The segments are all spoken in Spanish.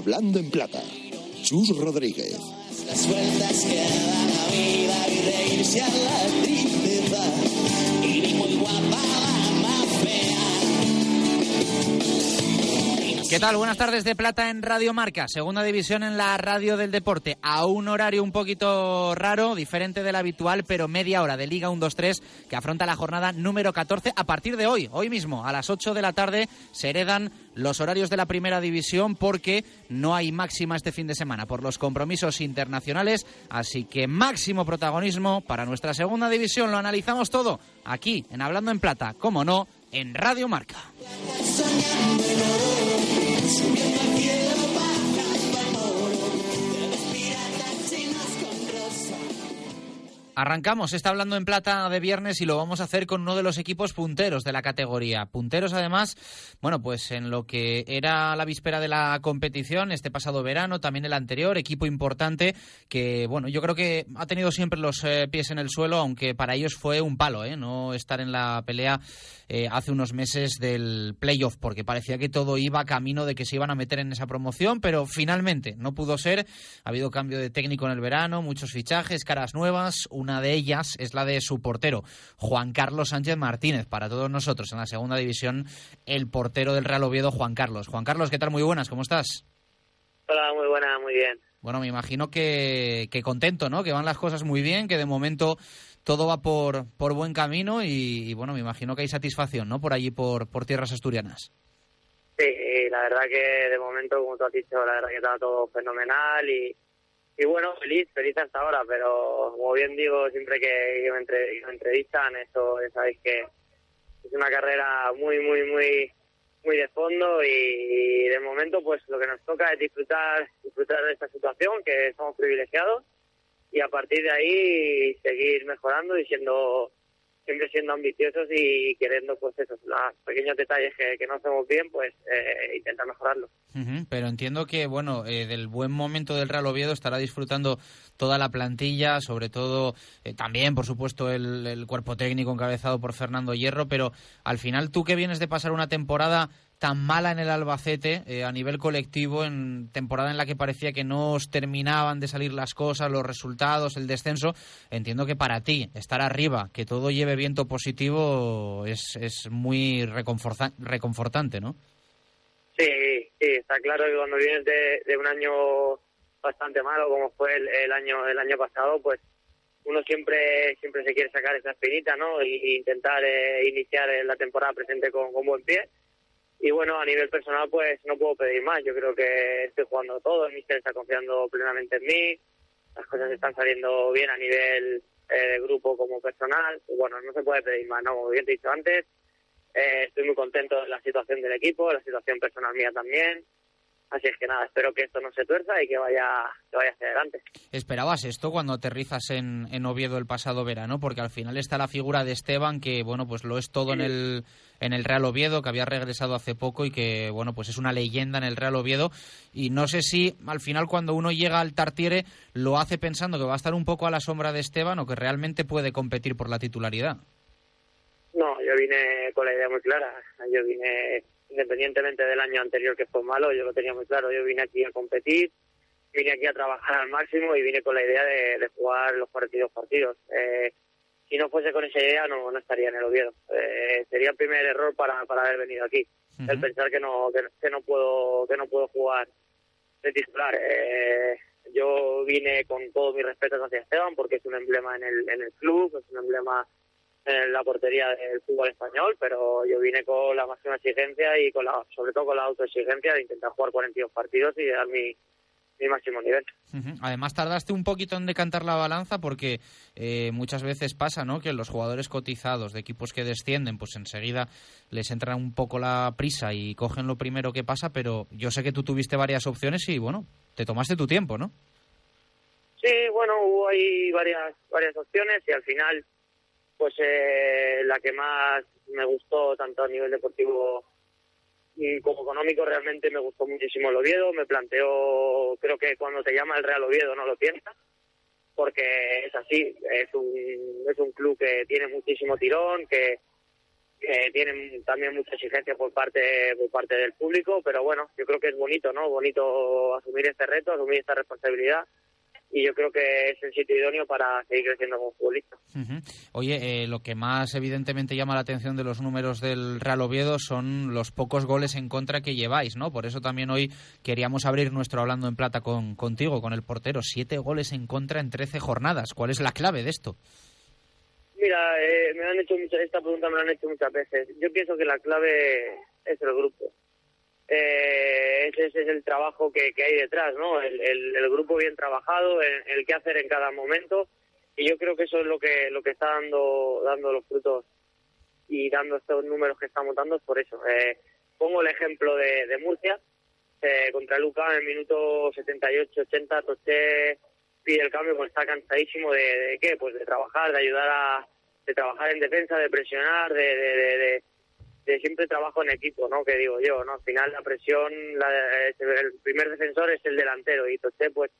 Hablando en plata. Chus Rodríguez. Las vueltas que da la vida y reírse a la tristeza. Y ni muy guapa ¿Qué tal? Buenas tardes de Plata en Radio Marca, segunda división en la radio del deporte, a un horario un poquito raro, diferente del habitual, pero media hora de Liga 1-2-3 que afronta la jornada número 14 a partir de hoy, hoy mismo, a las 8 de la tarde, se heredan los horarios de la primera división porque no hay máxima este fin de semana por los compromisos internacionales, así que máximo protagonismo para nuestra segunda división, lo analizamos todo aquí en Hablando en Plata, como no, en Radio Marca. Christmas. Arrancamos, está hablando en plata de viernes y lo vamos a hacer con uno de los equipos punteros de la categoría. Punteros además, bueno, pues en lo que era la víspera de la competición, este pasado verano, también el anterior, equipo importante que, bueno, yo creo que ha tenido siempre los eh, pies en el suelo, aunque para ellos fue un palo, ¿eh? No estar en la pelea eh, hace unos meses del playoff, porque parecía que todo iba camino de que se iban a meter en esa promoción, pero finalmente no pudo ser. Ha habido cambio de técnico en el verano, muchos fichajes, caras nuevas, una de ellas es la de su portero, Juan Carlos Sánchez Martínez. Para todos nosotros en la segunda división, el portero del Real Oviedo, Juan Carlos. Juan Carlos, ¿qué tal? Muy buenas, ¿cómo estás? Hola, muy buena, muy bien. Bueno, me imagino que, que contento, ¿no? Que van las cosas muy bien, que de momento todo va por, por buen camino y, y, bueno, me imagino que hay satisfacción, ¿no? Por allí, por, por tierras asturianas. Sí, y la verdad que de momento, como tú has dicho, la verdad que está todo fenomenal y, y bueno, feliz, feliz hasta ahora, pero como bien digo, siempre que, me, entrevistan, eso sabéis que es una carrera muy, muy, muy muy de fondo y, de momento pues lo que nos toca es disfrutar disfrutar de esta situación que somos privilegiados y a partir de ahí seguir mejorando y siendo siempre siendo ambiciosos y queriendo pues esos los pequeños detalles que, que no hacemos bien pues eh, intentar mejorarlo. Ujú, Pero entiendo que, bueno, eh, del buen momento del Real Oviedo estará disfrutando toda la plantilla, sobre todo eh, también, por supuesto, el, el cuerpo técnico encabezado por Fernando Hierro, pero al final tú que vienes de pasar una temporada tan mala en el Albacete eh, a nivel colectivo, en temporada en la que parecía que no os terminaban de salir las cosas, los resultados, el descenso, entiendo que para ti estar arriba, que todo lleve viento positivo, es, es muy reconforta- reconfortante, ¿no? Sí, sí, está claro que cuando vienes de, de un año bastante malo como fue el, el año el año pasado, pues uno siempre siempre se quiere sacar esa espinita, ¿no? Y, intentar eh, iniciar eh, la temporada presente con, con buen pie. Y bueno, a nivel personal, pues no puedo pedir más. Yo creo que estoy jugando todo, el míster está confiando plenamente en mí, las cosas están saliendo bien a nivel eh, grupo como personal. Y bueno, no se puede pedir más, ¿no? Como bien te he dicho antes, eh, estoy muy contento de la situación del equipo, la situación personal mía también. Así es que nada, espero que esto no se tuerza y que vaya, que vaya hacia adelante. ¿Esperabas esto cuando aterrizas en, en Oviedo el pasado verano? Porque al final está la figura de Esteban, que bueno, pues lo es todo en el, en el Real Oviedo, que había regresado hace poco y que bueno, pues es una leyenda en el Real Oviedo. Y no sé si al final cuando uno llega al Tartiere lo hace pensando que va a estar un poco a la sombra de Esteban o que realmente puede competir por la titularidad. No, yo vine con la idea muy clara. Yo vine, independientemente del año anterior que fue malo, yo lo tenía muy claro. Yo vine aquí a competir, vine aquí a trabajar al máximo y vine con la idea de, jugar los partidos partidos. Eh, si no fuese con esa idea, no, no estaría en el Oviedo. Eh, sería el primer error para, para haber venido aquí. El pensar que no, que, que no puedo, que no puedo jugar de titular. Eh, yo vine con todo mi respeto hacia Esteban porque es un emblema en el, en el club, es un emblema en la portería del fútbol español, pero yo vine con la máxima exigencia y con la, sobre todo con la autoexigencia de intentar jugar 42 partidos y dar mi, mi máximo nivel. Además tardaste un poquito en decantar la balanza porque eh, muchas veces pasa, ¿no? Que los jugadores cotizados de equipos que descienden, pues enseguida les entra un poco la prisa y cogen lo primero que pasa, pero yo sé que tú tuviste varias opciones y bueno, te tomaste tu tiempo, ¿no? Sí, bueno, hubo ahí varias varias opciones y al final pues eh, la que más me gustó tanto a nivel deportivo como económico realmente me gustó muchísimo el Oviedo, me planteó, creo que cuando te llama el Real Oviedo no lo piensas, porque es así, es un, es un club que tiene muchísimo tirón, que, que tiene también mucha exigencia por parte, por parte del público, pero bueno, yo creo que es bonito, ¿no? Bonito asumir este reto, asumir esta responsabilidad y yo creo que es el sitio idóneo para seguir creciendo como futbolista. Oye, eh, lo que más evidentemente llama la atención de los números del Real Oviedo son los pocos goles en contra que lleváis, ¿no? Por eso también hoy queríamos abrir nuestro Hablando en Plata con, contigo, con el portero. Siete goles en contra en trece jornadas. ¿Cuál es la clave de esto? Mira, eh, me han hecho esta pregunta me la han hecho muchas veces. Yo pienso que la clave es el grupo eh, ese, es el trabajo que, hay detrás, ¿no? El, grupo bien trabajado, el, qué hacer en cada momento y yo creo que eso es lo que lo que está dando dando los frutos y dando estos números que estamos dando por eso. Eh, pongo el ejemplo de, Murcia eh, contra Luca en el minuto 78-80, Toché pide el cambio, pues está cansadísimo de, de, qué, pues de trabajar, de ayudar a de trabajar en defensa, de presionar, de, de siempre trabajo en equipo, ¿no? Que digo yo, ¿no? Al final la presión, el primer defensor es el delantero y Toché pues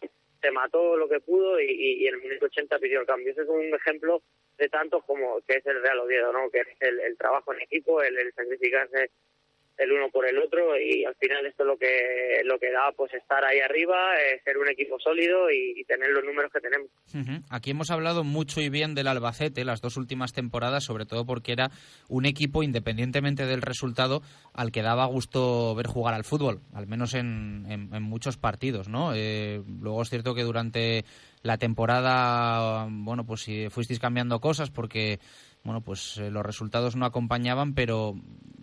se mató lo que pudo y, en el minuto 80 pidió el cambio. Ese es un ejemplo de tantos como que es el Real Oviedo, ¿no? Que es el, trabajo en equipo, el, el sacrificarse el uno por el otro y al final esto es lo que lo que da pues estar ahí arriba, eh, ser un equipo sólido y, tener los números que tenemos. Aquí hemos hablado mucho y bien del Albacete las dos últimas temporadas, sobre todo porque era un equipo independientemente del resultado al que daba gusto ver jugar al fútbol, al menos en, en, muchos partidos, ¿no? Eh, luego es cierto que durante la temporada, bueno, pues si fuisteis cambiando cosas porque bueno, pues eh, los resultados no acompañaban, pero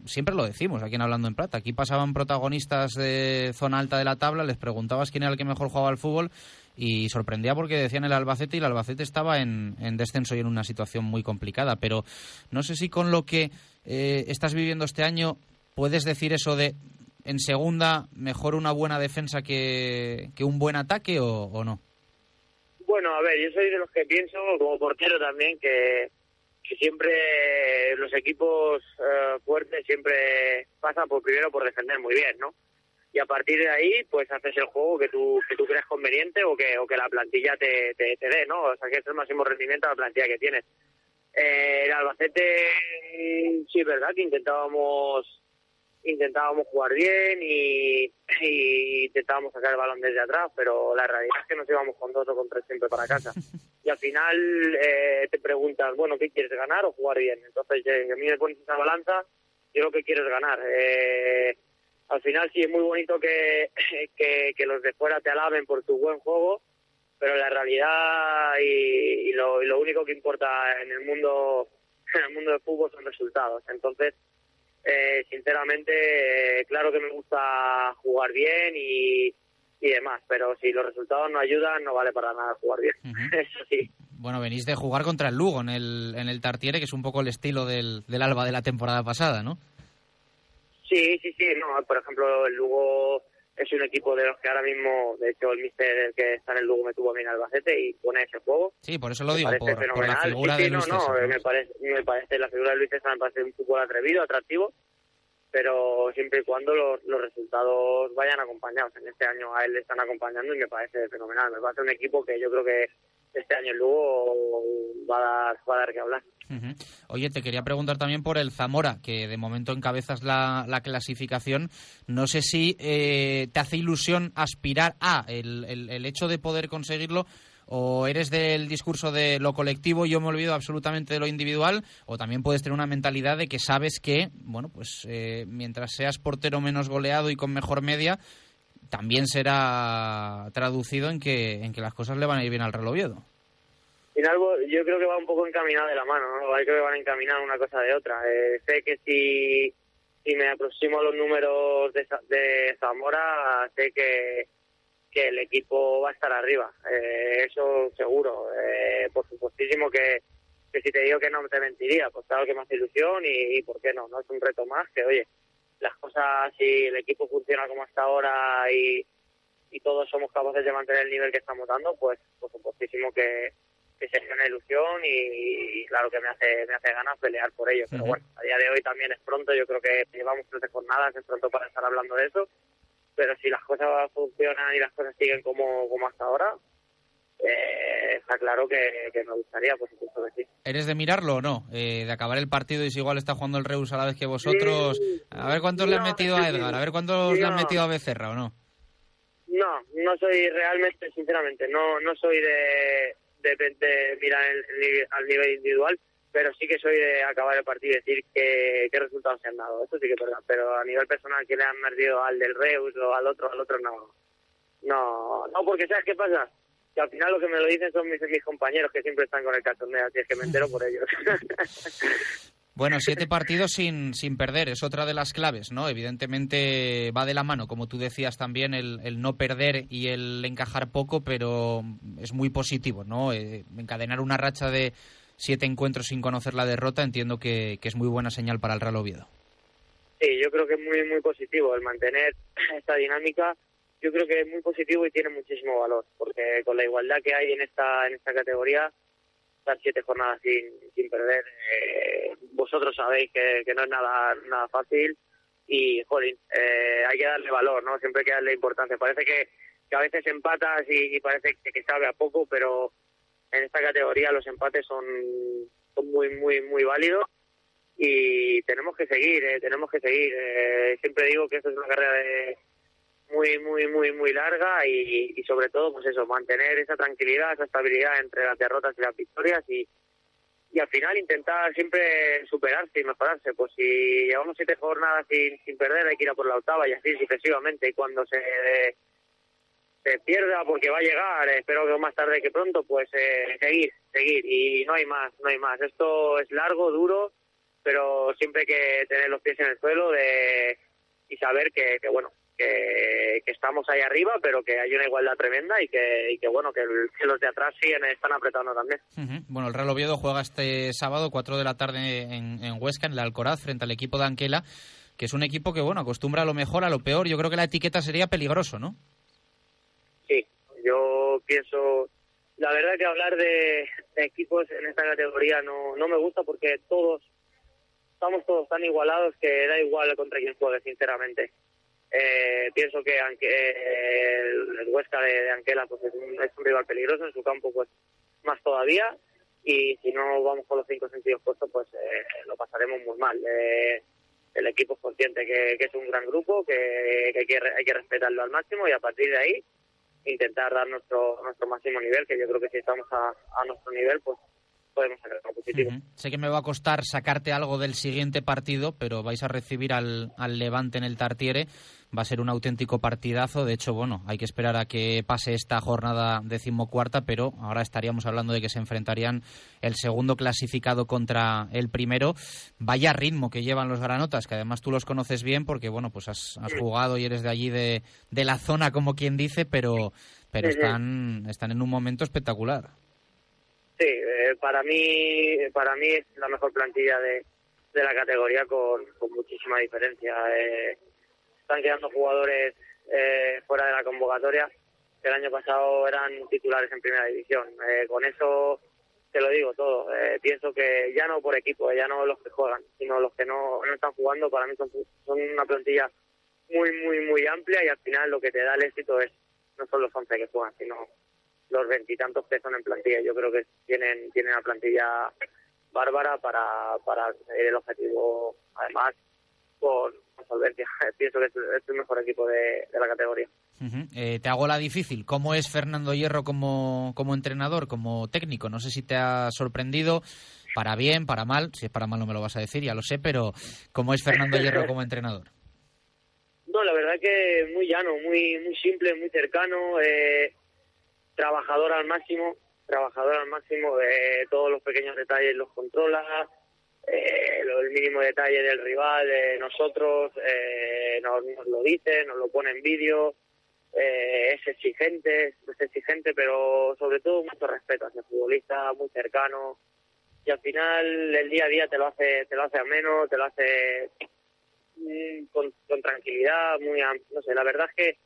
siempre lo decimos aquí en Hablando en Plata. Aquí pasaban protagonistas de zona alta de la tabla, les preguntabas quién era el que mejor jugaba al fútbol y sorprendía porque decían el Albacete y el Albacete estaba en, descenso y en una situación muy complicada. Pero no sé si con lo que eh, estás viviendo este año puedes decir eso de en segunda mejor una buena defensa que, un buen ataque o no. Bueno, a ver, yo soy de los que pienso, como portero también, que que siempre los equipos eh, fuertes siempre pasan por primero por defender muy bien, ¿no? Y a partir de ahí, pues haces el juego que tú que tú crees conveniente o que o que la plantilla te, te, dé, ¿no? O sea, que es el máximo rendimiento de la plantilla que tienes. Eh, el Albacete, sí, es verdad que intentábamos intentábamos jugar bien y, intentábamos sacar el balón desde atrás, pero la realidad es que nos íbamos con dos o con tres siempre para casa. Y al final eh, te preguntas, bueno, ¿qué quieres ganar o jugar bien? Entonces, eh, a mí me pones esa balanza, yo lo que quiero es ganar. Eh, al final sí es muy bonito que, que, los de fuera te alaben por tu buen juego, pero la realidad y, lo, y lo único que importa en el mundo en el mundo del fútbol son resultados. Entonces, eh, sinceramente, eh, claro que me gusta jugar bien y, y demás, pero si los resultados no ayudan, no vale para nada jugar bien. Eso sí. Bueno, venís de jugar contra el Lugo en el, en el Tartiere, que es un poco el estilo del, del Alba de la temporada pasada, ¿no? Sí, sí, sí. No, por ejemplo, el Lugo es un equipo de los que ahora mismo, de hecho, el mister que está en el Lugo me tuvo a mí en Albacete y pone ese juego. Sí, por eso lo digo, por, la figura de Luis no, no, me parece, me parece, la figura de Luis César me parece un fútbol atrevido, atractivo, pero siempre y cuando los, los resultados vayan acompañados. En este año a él le están acompañando y me parece fenomenal. Me parece un equipo que yo creo que este año el Lugo va a dar, que hablar. Oye, te quería preguntar también por el Zamora, que de momento encabezas la, la clasificación. No sé si eh, te hace ilusión aspirar a el, el, hecho de poder conseguirlo o eres del discurso de lo colectivo y yo me olvido absolutamente de lo individual, o también puedes tener una mentalidad de que sabes que, bueno, pues eh, mientras seas portero menos goleado y con mejor media, también será traducido en que, en que las cosas le van a ir bien al Real Oviedo. yo creo que va un poco encaminado de la mano, ¿no? Hay que van encaminados una cosa de otra. Eh, sé que si, si me aproximo a los números de, de Zamora, sé que, que el equipo va a estar arriba. Eh, eso seguro. Eh, por supuestísimo que, que si te digo que no te mentiría, pues claro que hace ilusión y, y por qué no, no es un reto más que, oye, las cosas, si el equipo funciona como hasta ahora y, y todos somos capaces de mantener el nivel que estamos dando, pues por supuestísimo que, que sería una ilusión y, y claro que me hace me hace ganas pelear por ello. Pero bueno, a día de hoy también es pronto, yo creo que llevamos 13 jornadas, es pronto para estar hablando de eso. Pero si las cosas funcionan y las cosas siguen como, como hasta ahora, eh, está claro que, que me gustaría, por supuesto que sí. ¿Eres de mirarlo o no? Eh, de acabar el partido y si igual está jugando el Reus a la vez que vosotros. A ver cuántos le han metido a Edgar, a ver cuántos le han metido a Becerra o no. No, no soy realmente, sinceramente, no no soy de, de, de mirar el, al nivel individual, pero sí que soy de acabar el partido y decir qué, qué resultados se han dado. Eso sí que es verdad, pero a nivel personal que le han perdido al del Reus o al otro, al otro no. No, no, porque ¿sabes qué pasa? Que al final lo que me lo dicen son mis, mis compañeros que siempre están con el cachondeo, así es que me entero por ellos. Bueno, siete partidos sin, sin perder, es otra de las claves, ¿no? Evidentemente va de la mano, como tú decías también, el, el no perder y el encajar poco, pero es muy positivo, ¿no? Eh, encadenar una racha de siete encuentros sin conocer la derrota, entiendo que, que es muy buena señal para el Real Oviedo. Sí, yo creo que es muy muy positivo el mantener esta dinámica. Yo creo que es muy positivo y tiene muchísimo valor, porque con la igualdad que hay en esta en esta categoría, estar siete jornadas sin, sin perder, eh, vosotros sabéis que, que no es nada nada fácil y, jolín, eh, hay que darle valor, ¿no? Siempre hay que darle importancia. Parece que, a veces empatas y, y parece que, que sabe a poco, pero en esta categoría los empates son, son muy, muy, muy válidos y tenemos que seguir, eh, tenemos que seguir. Eh, siempre digo que esto es una carrera de muy, muy, muy, muy larga y, y sobre todo, pues eso, mantener esa tranquilidad, esa estabilidad entre las derrotas y las victorias y, y al final intentar siempre superarse y mejorarse. Pues si llevamos siete jornadas sin, sin perder, hay que ir a por la octava y así sucesivamente. Y cuando se se pierda porque va a llegar, espero que más tarde que pronto, pues eh, seguir, seguir y no hay más, no hay más. Esto es largo, duro, pero siempre hay que tener los pies en el suelo de y saber que, que bueno, que, que estamos ahí arriba, pero que hay una igualdad tremenda y que, y que bueno, que, el- que los de atrás siguen están apretando también. Bueno, el Real Oviedo juega este sábado, 4 de la tarde en, en Huesca, en el Alcoraz, frente al equipo de Anquela, que es un equipo que, bueno, acostumbra a lo mejor, a lo peor. Yo creo que la etiqueta sería peligroso, ¿no? Sí, yo pienso, la verdad que hablar de, de equipos en esta categoría no, no me gusta porque todos, estamos todos tan igualados que da igual contra quién juegue, sinceramente. Eh, pienso que aunque el, Huesca de, de Anquela pues es un, es un rival peligroso, en su campo pues más todavía y si no vamos con los cinco sentidos puestos pues eh, lo pasaremos muy mal. Eh, el equipo es consciente que, es un gran grupo, que, hay, que hay que respetarlo al máximo y a partir de ahí intentar dar nuestro nuestro máximo nivel, que yo creo que si estamos a, nuestro nivel, pues podemos sacar algo positivo. Sé que me va a costar sacarte algo del siguiente partido, pero vais a recibir al, al Levante en el Tartiere. Va a ser un auténtico partidazo. De hecho, bueno, hay que esperar a que pase esta jornada decimocuarta, pero ahora estaríamos hablando de que se enfrentarían el segundo clasificado contra el primero. Vaya ritmo que llevan los granotas, que además tú los conoces bien porque, bueno, pues has, has jugado y eres de allí de, de la zona, como quien dice, pero, pero están, están en un momento espectacular. Sí, eh, para mí para mí es la mejor plantilla de, de la categoría con, con muchísima diferencia. Eh, están quedando jugadores eh, fuera de la convocatoria que el año pasado eran titulares en primera división. Eh, con eso te lo digo todo. Eh, pienso que ya no por equipo, ya no los que juegan, sino los que no, no están jugando, para mí son, son una plantilla muy, muy, muy amplia y al final lo que te da el éxito es no son los 11 que juegan, sino los veintitantos que son en plantilla. Yo creo que tienen tienen una plantilla bárbara para, para el objetivo, además, con, solvencia. Pienso que es, es el mejor equipo de, de la categoría. Eh, te hago la difícil. ¿Cómo es Fernando Hierro como, como entrenador, como técnico? No sé si te ha sorprendido, para bien, para mal. Si es para mal no me lo vas a decir, ya lo sé, pero ¿cómo es Fernando Hierro como entrenador? No, la verdad que muy llano, muy muy simple, muy cercano, eh, trabajador al máximo. trabajador al máximo, de todos los pequeños detalles los controla, eh, el mínimo detalle del rival, de nosotros, eh, nos, nos lo dice, nos lo pone en vídeo, eh, es exigente, es exigente, pero sobre todo mucho respeto hacia el futbolista, muy cercano, y al final el día a día te lo hace, te lo hace ameno, te lo hace mm, con, tranquilidad, muy, no sé, la verdad es que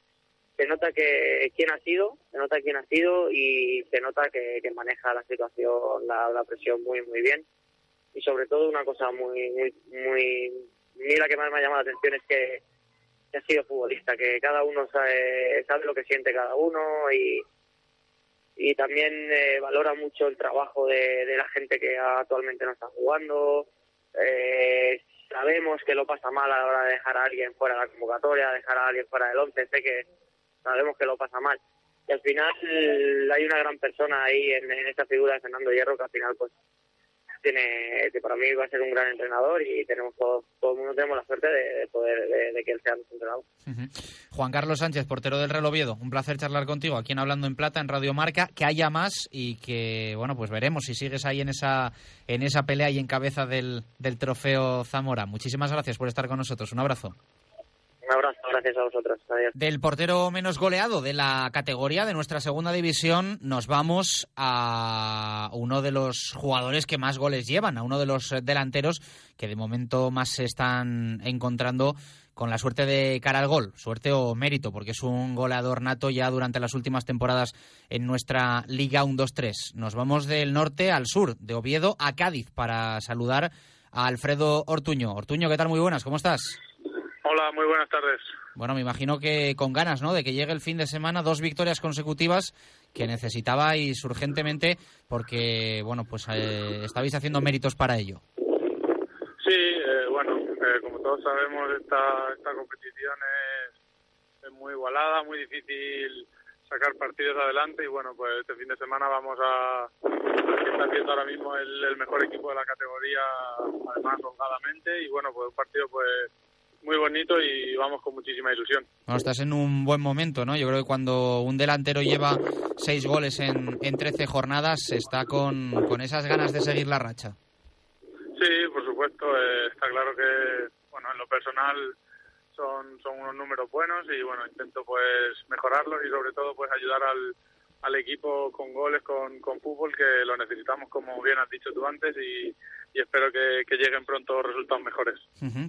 se nota que quién ha sido, se nota quién ha sido y se nota que, que maneja la situación, la, la presión muy, muy bien. Y sobre todo una cosa muy, muy, muy, mí la que más me ha llamado la atención es que, ha sido futbolista, que cada uno sabe, lo que siente cada uno y, y también eh, valora mucho el trabajo de, de la gente que actualmente no está jugando. Eh, sabemos que lo pasa mal a la hora de dejar a alguien fuera de la convocatoria, dejar a alguien fuera del once, sé que sabemos que lo pasa mal. Y al final hay una gran persona ahí en, en esta figura de Fernando Hierro que al final pues tiene, que para mí va a ser un gran entrenador y tenemos todo, todo el mundo tenemos la suerte de, de poder, de, que él sea nuestro entrenador. Juan Carlos Sánchez, portero del Real Oviedo, un placer charlar contigo aquí en Hablando en Plata, en Radio Marca, que haya más y que, bueno, pues veremos si sigues ahí en esa, en esa pelea y en cabeza del, del trofeo Zamora. Muchísimas gracias por estar con nosotros. Un abrazo. Abrazo, gracias a vosotros. Adiós. Del portero menos goleado de la categoría de nuestra segunda división, nos vamos a uno de los jugadores que más goles llevan, a uno de los delanteros que de momento más se están encontrando con la suerte de cara al gol, suerte o mérito, porque es un goleador nato ya durante las últimas temporadas en nuestra Liga 1-2-3. Nos vamos del norte al sur, de Oviedo a Cádiz, para saludar a Alfredo Ortuño. Ortuño, ¿qué tal? Muy buenas, ¿cómo estás? Hola, muy buenas tardes. Bueno, me imagino que con ganas, ¿no? De que llegue el fin de semana, dos victorias consecutivas que necesitabais urgentemente porque, bueno, pues eh, estabais haciendo méritos para ello. Sí, eh, bueno, eh, como todos sabemos, esta, esta competición es, es muy igualada, muy difícil sacar partidos adelante y bueno, pues este fin de semana vamos a está haciendo ahora mismo el, el mejor equipo de la categoría, además holgadamente y bueno, pues un partido pues muy bonito y vamos con muchísima ilusión. Bueno, estás en un buen momento, ¿no? Yo creo que cuando un delantero lleva seis goles en, en 13 jornadas, está con, con esas ganas de seguir la racha. Sí, por supuesto. eh, está claro que, bueno, en lo personal son, son unos números buenos y, bueno, intento pues mejorarlos y sobre todo pues ayudar al, al equipo con goles, con, con fútbol, que lo necesitamos, como bien has dicho tú antes, y, y espero que, que lleguen pronto resultados mejores.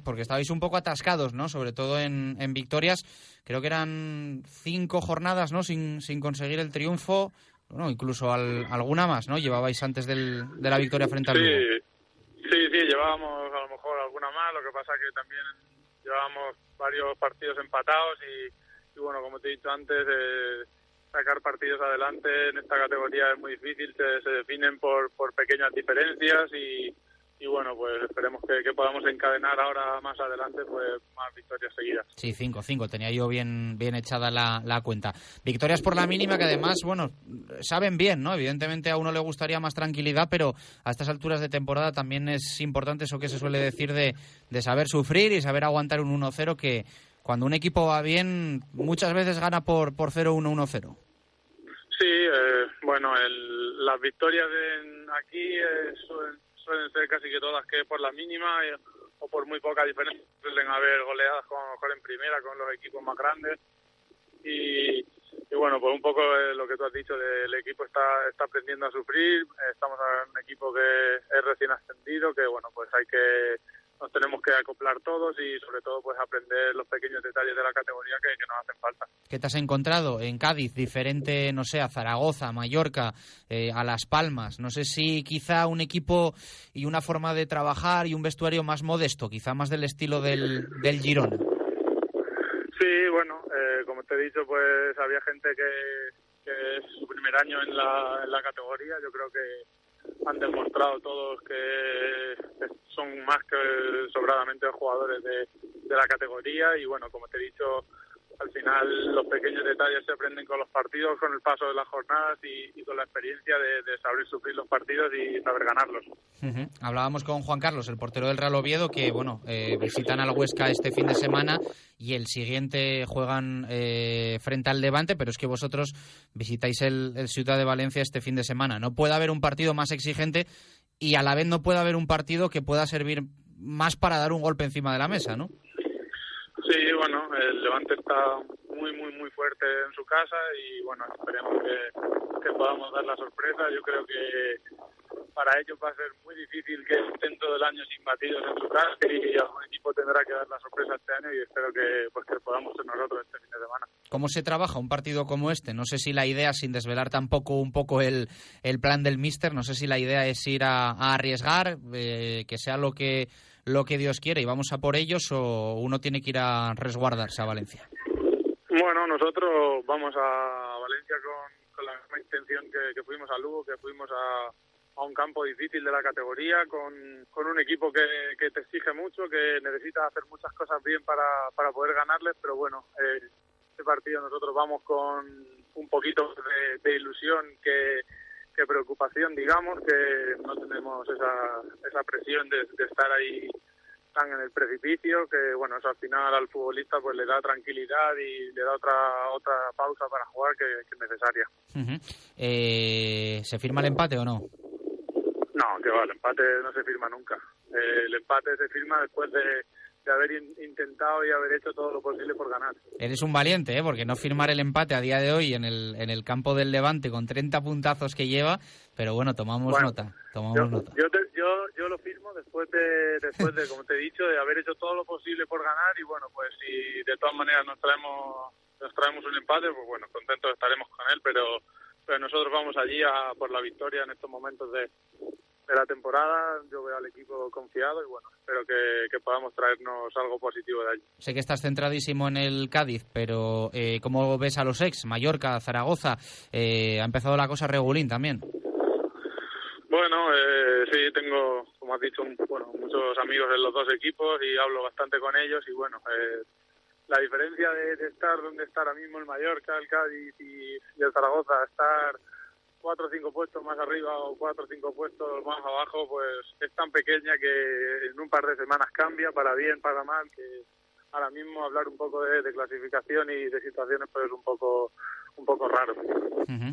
Porque estabais un poco atascados, ¿no? Sobre todo en, en victorias. Creo que eran cinco jornadas, ¿no? Sin, sin conseguir el triunfo. Bueno, incluso al- alguna más, ¿no? Llevabais antes del, de la victoria frente al Lugo. Sí, sí, sí, llevábamos a lo mejor alguna más, lo que pasa que también llevábamos varios partidos empatados y, y bueno, como te he dicho antes, eh, sacar partidos adelante en esta categoría es muy difícil, se, definen por, por pequeñas diferencias y, y bueno, pues esperemos que, que podamos encadenar ahora más adelante pues más victorias seguidas. Sí, cinco, cinco. Tenía yo bien, bien echada la, la cuenta. Victorias por la mínima que además, bueno, saben bien, ¿no? Evidentemente a uno le gustaría más tranquilidad, pero a estas alturas de temporada también es importante eso que se suele decir de, de saber sufrir y saber aguantar un 1-0 que cuando un equipo va bien muchas veces gana por, por 0-1-1-0. Sí, eh, bueno, el- las victorias en- aquí eh, suelen, suelen ser casi que todas que por la mínima eh, o por muy poca diferencia. Suelen haber goleadas con, mejor en primera con los equipos más grandes. Y, y bueno, pues un poco eh, lo que tú has dicho, de- el equipo está, está aprendiendo a sufrir. Estamos en un equipo que es recién ascendido, que bueno, pues hay que nos tenemos que acoplar todos y sobre todo pues aprender los pequeños detalles de la categoría que, que nos hacen falta. ¿Qué te has encontrado en Cádiz? Diferente, no sé, a Zaragoza, a Mallorca, eh, a Las Palmas. No sé si quizá un equipo y una forma de trabajar y un vestuario más modesto, quizá más del estilo del, del Girona. Sí, bueno, eh, como te he dicho, pues había gente que, que es su primer año en la, en la categoría. Yo creo que han demostrado todos que son más que sobradamente jugadores de, de la categoría y bueno, como te he dicho, al final los pequeños detalles se aprenden con los partidos, con el paso de las jornadas y, con la experiencia de, saber sufrir los partidos y saber ganarlos. Hablábamos con Juan Carlos, el portero del Real Oviedo, que bueno eh, visitan al Huesca este fin de semana y el siguiente juegan eh, frente al Levante, pero es que vosotros visitáis el, el Ciudad de Valencia este fin de semana. No puede haber un partido más exigente y a la vez no puede haber un partido que pueda servir más para dar un golpe encima de la mesa, ¿no? Sí, bueno, el Levante está muy, muy, muy fuerte en su casa y bueno, esperemos que, podamos dar la sorpresa. Yo creo que para ellos va a ser muy difícil que estén todo el año sin batidos en su casa y algún equipo tendrá que dar la sorpresa este año y espero que, pues, que podamos ser nosotros este fin de semana. ¿Cómo se trabaja un partido como este? No sé si la idea, sin desvelar tampoco un poco el, el plan del míster, no sé si la idea es ir a, arriesgar, eh, que sea lo que lo que Dios quiere y vamos a por ellos o uno tiene que ir a resguardarse a Valencia? Bueno, nosotros vamos a Valencia con, la misma intención que, fuimos a Lugo, que fuimos a, un campo difícil de la categoría, con, con un equipo que, que, te exige mucho, que necesita hacer muchas cosas bien para, para poder ganarles, pero bueno, eh, este partido nosotros vamos con un poquito de ilusión que preocupación, digamos, que no tenemos esa, esa presión de, estar ahí tan en el precipicio, que bueno, eso al final al futbolista pues le da tranquilidad y le da otra otra pausa para jugar que, es necesaria. Eh, ¿Se firma el empate o no? No, que va, el empate no se firma nunca. Eh, el empate se firma después de de haber intentado y haber hecho todo lo posible por ganar. Eres un valiente, ¿eh? porque no firmar el empate a día de hoy en el, en el campo del Levante con 30 puntazos que lleva, pero bueno, tomamos nota. Tomamos yo, nota. Yo, yo, yo, lo firmo después de, después de, como te he dicho, de haber hecho todo lo posible por ganar y bueno, pues si de todas maneras nos traemos, nos traemos un empate, pues bueno, contentos estaremos con él, pero, pero nosotros vamos allí a por la victoria en estos momentos de, de la temporada. Yo veo al equipo confiado y bueno, espero que, podamos traernos algo positivo de allí. Sé que estás centradísimo en el Cádiz, pero eh, ¿cómo ves a los ex? Mallorca, Zaragoza, eh, ha empezado la cosa regulín también. Bueno, eh, sí, tengo, como has dicho, bueno, muchos amigos en los dos equipos y hablo bastante con ellos y bueno, eh, la diferencia de, estar donde está ahora mismo el Mallorca, el Cádiz y, y el Zaragoza, estar cuatro o cinco puestos más arriba o cuatro o cinco puestos más abajo, pues es tan pequeña que en un par de semanas cambia, para bien, para mal, que ahora mismo hablar un poco de, clasificación y de situaciones pues es un poco un poco raro.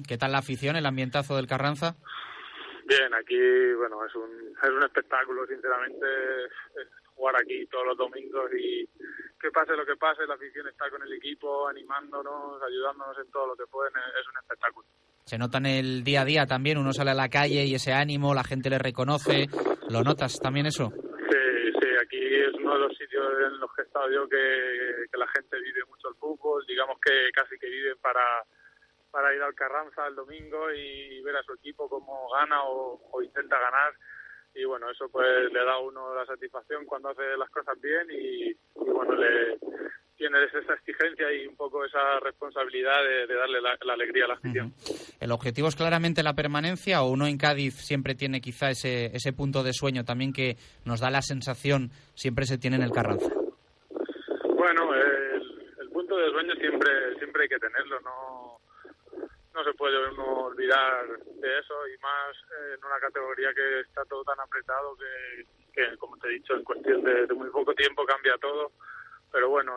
¿Qué tal la afición, el ambientazo del Carranza? Bien, aquí, bueno, es un, es un espectáculo, sinceramente, jugar aquí todos los domingos y que pase lo que pase, la afición está con el equipo, animándonos, ayudándonos en todo lo que pueden, es un espectáculo se nota en el día a día también, uno sale a la calle y ese ánimo, la gente le reconoce, ¿lo notas también eso? Sí, sí, aquí es uno de los sitios en los que he estado yo que, la gente vive mucho el fútbol, digamos que casi que viven para, para ir al Carranza el domingo y ver a su equipo cómo gana o, intenta ganar y bueno, eso pues le da a uno la satisfacción cuando hace las cosas bien y, y bueno, le, tienes esa exigencia y un poco esa responsabilidad de, darle la, alegría a la afición. ¿El objetivo es claramente la permanencia o uno en Cádiz siempre tiene quizá ese, ese punto de sueño también que nos da la sensación siempre se tiene en el Carranza? Bueno, el, punto de sueño siempre siempre hay que tenerlo, no no se puede uno olvidar de eso y más en una categoría que está todo tan apretado que, que como te he dicho, en cuestión de muy poco tiempo cambia todo pero bueno,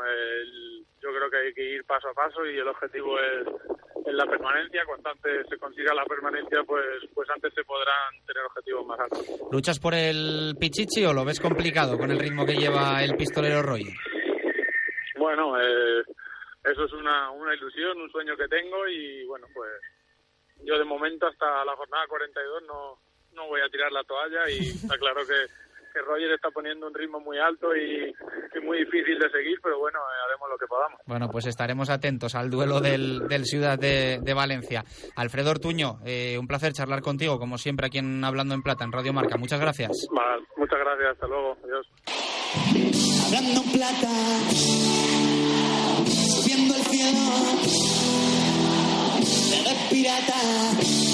yo creo que hay que ir paso a paso y el objetivo es, la permanencia. Cuanto antes se consiga la permanencia, pues, pues antes se podrán tener objetivos más altos. ¿Luchas por el Pichichi o lo ves complicado con el ritmo que lleva el pistolero Roger? Bueno, eh, eso es una, una ilusión, un sueño que tengo y bueno, pues yo de momento hasta la jornada 42 no, no voy a tirar la toalla y está claro que que Roger está poniendo un ritmo muy alto y, muy difícil de seguir, pero bueno, eh, haremos lo que podamos. Bueno, pues estaremos atentos al duelo del, Ciudad de, Valencia. Alfredo Ortuño, eh, un placer charlar contigo, como siempre, aquí en Hablando en Plata, en Radio Marca. Muchas gracias. muchas gracias, hasta luego, adiós. Hablando en Plata, subiendo el cielo, pirata,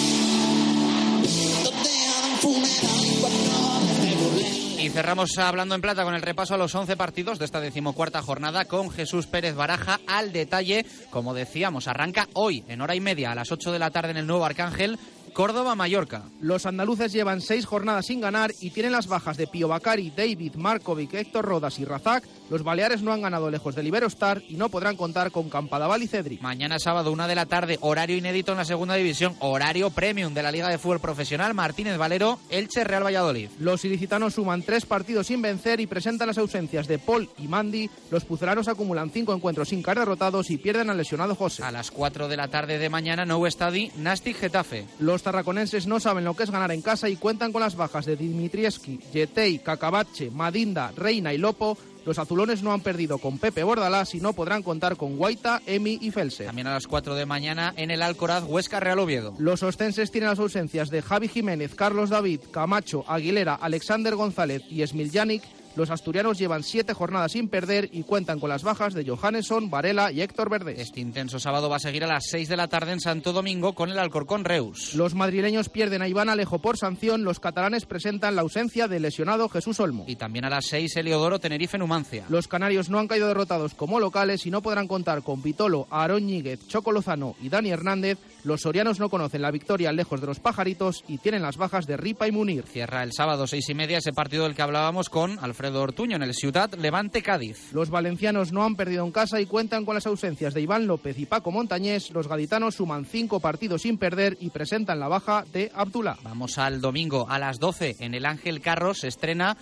cerramos hablando en plata con el repaso a los 11 partidos de esta decimocuarta jornada con Jesús Pérez Baraja al detalle. Como decíamos, arranca hoy en hora y media a las 8 de la tarde en el Nuevo Arcángel Córdoba-Mallorca. Los andaluces llevan seis jornadas sin ganar y tienen las bajas de Pío Bacari, David, Markovic, Héctor Rodas y Razak. Los Baleares no han ganado lejos del Iberostar y no podrán contar con Campadaval y Cedric. Mañana sábado, una de la tarde, horario inédito en la segunda división, horario premium de la Liga de Fútbol Profesional, Martínez Valero, Elche, Real Valladolid. Los ilicitanos suman tres partidos sin vencer y presentan las ausencias de Paul y Mandy. Los puzelanos acumulan cinco encuentros sin caer derrotados y pierden al lesionado José. A las 4 de la tarde de mañana, Nou Estadi, Nastic Getafe. Los tarraconenses no saben lo que es ganar en casa y cuentan con las bajas de Dimitrieski, Yetei, Cacabache, Madinda, Reina y Lopo. Los azulones no han perdido con Pepe Bordalás y no podrán contar con Guaita, Emi y Felse. También a las 4 de mañana en el Alcoraz, Huesca Real Oviedo. Los ostenses tienen las ausencias de Javi Jiménez, Carlos David, Camacho, Aguilera, Alexander González y Smiljanic. Los asturianos llevan siete jornadas sin perder y cuentan con las bajas de Johannesson, Varela y Héctor Verdes. Este intenso sábado va a seguir a las 6 de la tarde en Santo Domingo con el Alcorcón Reus. Los madrileños pierden a Iván Alejo por sanción. Los catalanes presentan la ausencia del lesionado Jesús Olmo. Y también a las 6 Eliodoro Tenerife Numancia. Los canarios no han caído derrotados como locales y no podrán contar con Vitolo, Aarón Ñíguez, Choco Lozano y Dani Hernández. Los sorianos no conocen la victoria lejos de los pajaritos y tienen las bajas de Ripa y Munir. Cierra el sábado seis y media ese partido del que hablábamos con Alfredo Ortuño en el Ciudad Levante Cádiz. Los valencianos no han perdido en casa y cuentan con las ausencias de Iván López y Paco Montañés. Los gaditanos suman cinco partidos sin perder y presentan la baja de Abdullah. Vamos al domingo a las 12 en el Ángel Carros se estrena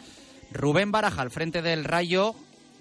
Rubén Baraja al frente del Rayo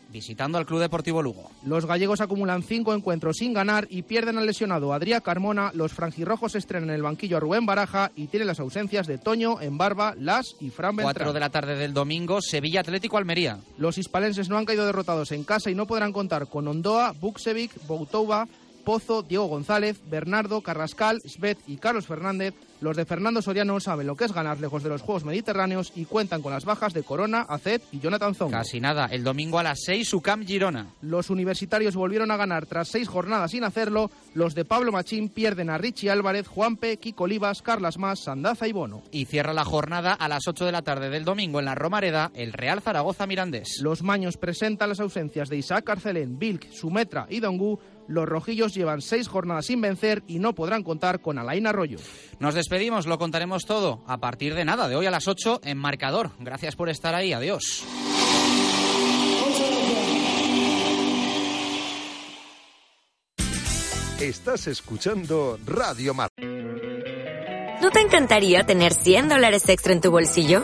visitando al Club Deportivo Lugo. Los gallegos acumulan cinco encuentros sin ganar y pierden al lesionado Adrián Carmona. Los franjirrojos estrenan en el banquillo a Rubén Baraja y tienen las ausencias de Toño, Embarba, Las y Fran Beltrán. 4 de la tarde del domingo, Sevilla Atlético Almería. Los hispalenses no han caído derrotados en casa y no podrán contar con Ondoa, Buksevic, Boutova, Pozo, Diego González, Bernardo, Carrascal, Svet y Carlos Fernández. Los de Fernando Soriano saben lo que es ganar lejos de los Juegos Mediterráneos y cuentan con las bajas de Corona, Acet y Jonathan Zongo. Casi nada, el domingo a las 6 Ucam Girona. Los universitarios volvieron a ganar tras seis jornadas sin hacerlo. Los de Pablo Machín pierden a Richie Álvarez, Juanpe, Kiko Olivas, Carlas Más, Sandaza y Bono. Y cierra la jornada a las 8 de la tarde del domingo en la Romareda el Real Zaragoza Mirandés. Los maños presentan las ausencias de Isaac Arcelén, Vilk, Sumetra y Dongu. Los rojillos llevan seis jornadas sin vencer y no podrán contar con Alain Arroyo. Nos despedimos, lo contaremos todo a partir de nada, de hoy a las 8 en Marcador. Gracias por estar ahí, adiós. Estás escuchando Radio Mar. ¿No te encantaría tener 100 dólares extra en tu bolsillo?